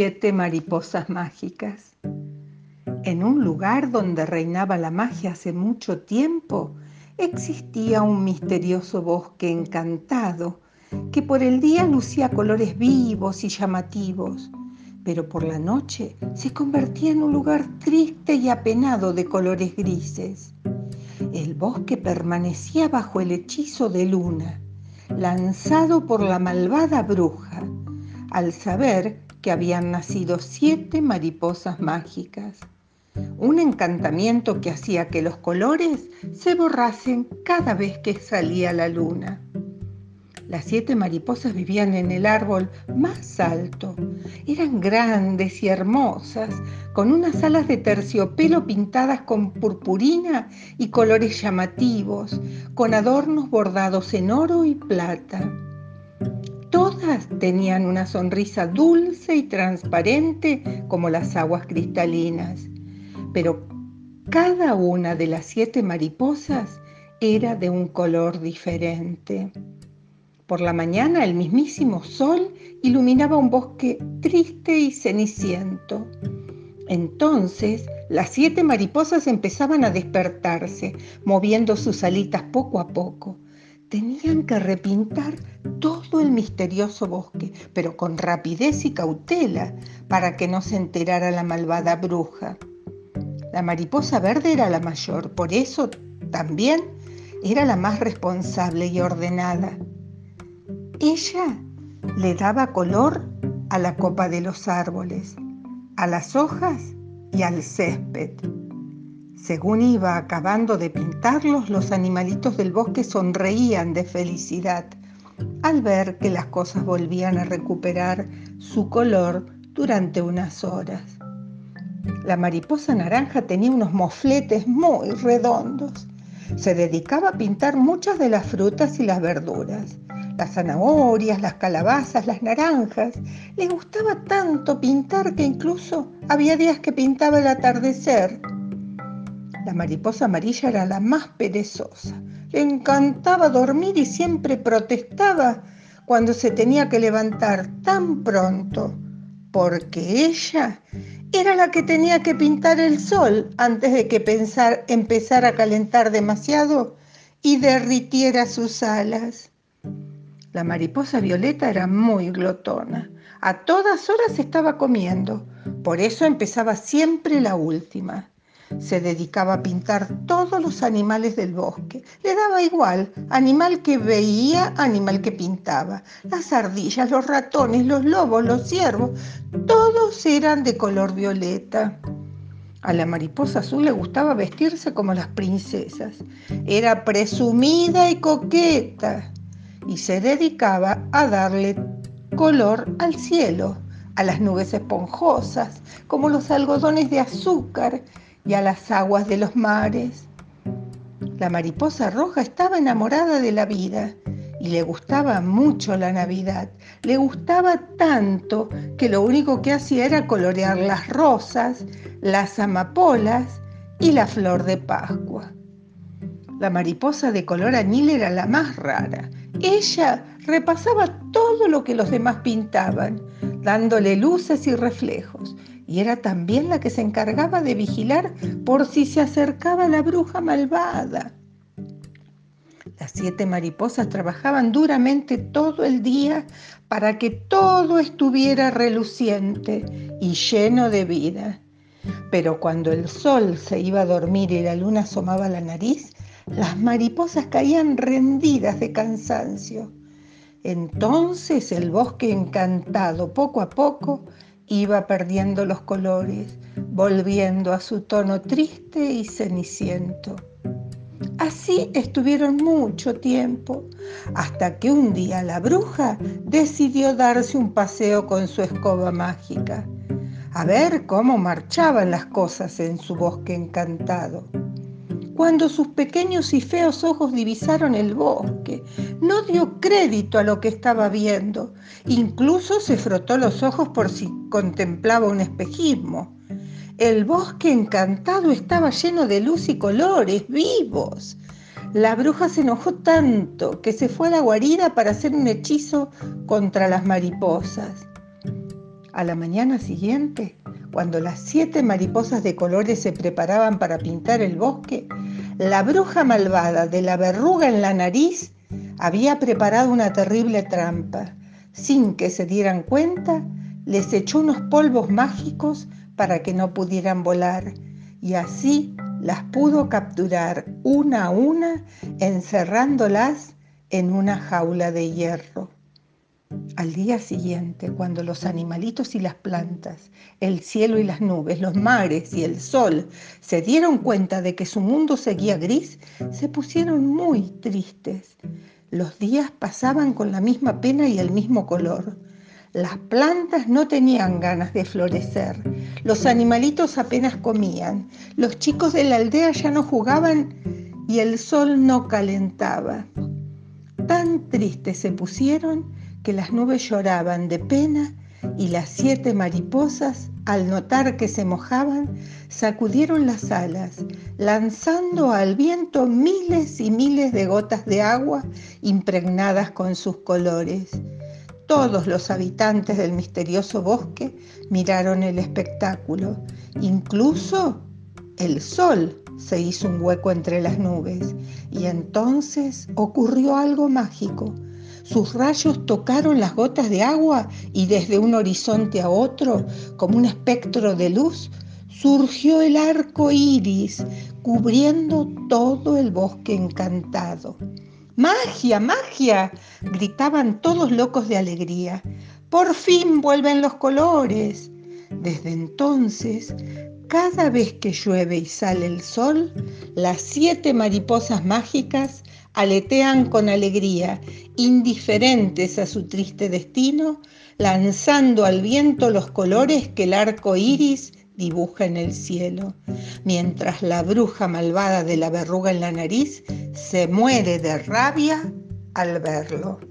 siete mariposas mágicas. En un lugar donde reinaba la magia hace mucho tiempo, existía un misterioso bosque encantado que por el día lucía colores vivos y llamativos, pero por la noche se convertía en un lugar triste y apenado de colores grises. El bosque permanecía bajo el hechizo de Luna, lanzado por la malvada bruja, al saber que habían nacido siete mariposas mágicas. Un encantamiento que hacía que los colores se borrasen cada vez que salía la luna. Las siete mariposas vivían en el árbol más alto. Eran grandes y hermosas, con unas alas de terciopelo pintadas con purpurina y colores llamativos, con adornos bordados en oro y plata. Todas tenían una sonrisa dulce y transparente como las aguas cristalinas, pero cada una de las siete mariposas era de un color diferente. Por la mañana el mismísimo sol iluminaba un bosque triste y ceniciento. Entonces las siete mariposas empezaban a despertarse, moviendo sus alitas poco a poco. Tenían que repintar todo el misterioso bosque, pero con rapidez y cautela, para que no se enterara la malvada bruja. La mariposa verde era la mayor, por eso también era la más responsable y ordenada. Ella le daba color a la copa de los árboles, a las hojas y al césped. Según iba acabando de pintarlos, los animalitos del bosque sonreían de felicidad al ver que las cosas volvían a recuperar su color durante unas horas. La mariposa naranja tenía unos mofletes muy redondos. Se dedicaba a pintar muchas de las frutas y las verduras las zanahorias, las calabazas, las naranjas. Le gustaba tanto pintar que incluso había días que pintaba el atardecer. La mariposa amarilla era la más perezosa. Le encantaba dormir y siempre protestaba cuando se tenía que levantar tan pronto, porque ella era la que tenía que pintar el sol antes de que empezara a calentar demasiado y derritiera sus alas. La mariposa violeta era muy glotona. A todas horas estaba comiendo. Por eso empezaba siempre la última. Se dedicaba a pintar todos los animales del bosque. Le daba igual, animal que veía, animal que pintaba. Las ardillas, los ratones, los lobos, los ciervos, todos eran de color violeta. A la mariposa azul le gustaba vestirse como las princesas. Era presumida y coqueta y se dedicaba a darle color al cielo, a las nubes esponjosas, como los algodones de azúcar y a las aguas de los mares. La mariposa roja estaba enamorada de la vida y le gustaba mucho la Navidad. Le gustaba tanto que lo único que hacía era colorear las rosas, las amapolas y la flor de Pascua. La mariposa de color añil era la más rara ella repasaba todo lo que los demás pintaban, dándole luces y reflejos, y era también la que se encargaba de vigilar por si se acercaba la bruja malvada. Las siete mariposas trabajaban duramente todo el día para que todo estuviera reluciente y lleno de vida. Pero cuando el sol se iba a dormir y la luna asomaba la nariz, las mariposas caían rendidas de cansancio. Entonces el bosque encantado poco a poco iba perdiendo los colores, volviendo a su tono triste y ceniciento. Así estuvieron mucho tiempo, hasta que un día la bruja decidió darse un paseo con su escoba mágica, a ver cómo marchaban las cosas en su bosque encantado cuando sus pequeños y feos ojos divisaron el bosque. No dio crédito a lo que estaba viendo. Incluso se frotó los ojos por si contemplaba un espejismo. El bosque encantado estaba lleno de luz y colores vivos. La bruja se enojó tanto que se fue a la guarida para hacer un hechizo contra las mariposas. A la mañana siguiente, cuando las siete mariposas de colores se preparaban para pintar el bosque, la bruja malvada de la verruga en la nariz había preparado una terrible trampa. Sin que se dieran cuenta, les echó unos polvos mágicos para que no pudieran volar y así las pudo capturar una a una encerrándolas en una jaula de hierro. Al día siguiente, cuando los animalitos y las plantas, el cielo y las nubes, los mares y el sol se dieron cuenta de que su mundo seguía gris, se pusieron muy tristes. Los días pasaban con la misma pena y el mismo color. Las plantas no tenían ganas de florecer, los animalitos apenas comían, los chicos de la aldea ya no jugaban y el sol no calentaba. Tan tristes se pusieron que las nubes lloraban de pena y las siete mariposas, al notar que se mojaban, sacudieron las alas, lanzando al viento miles y miles de gotas de agua impregnadas con sus colores. Todos los habitantes del misterioso bosque miraron el espectáculo. Incluso el sol se hizo un hueco entre las nubes y entonces ocurrió algo mágico. Sus rayos tocaron las gotas de agua y desde un horizonte a otro, como un espectro de luz, surgió el arco iris, cubriendo todo el bosque encantado. ¡Magia, magia! gritaban todos locos de alegría. ¡Por fin vuelven los colores! Desde entonces, cada vez que llueve y sale el sol, las siete mariposas mágicas aletean con alegría, indiferentes a su triste destino, lanzando al viento los colores que el arco iris dibuja en el cielo, mientras la bruja malvada de la verruga en la nariz se muere de rabia al verlo.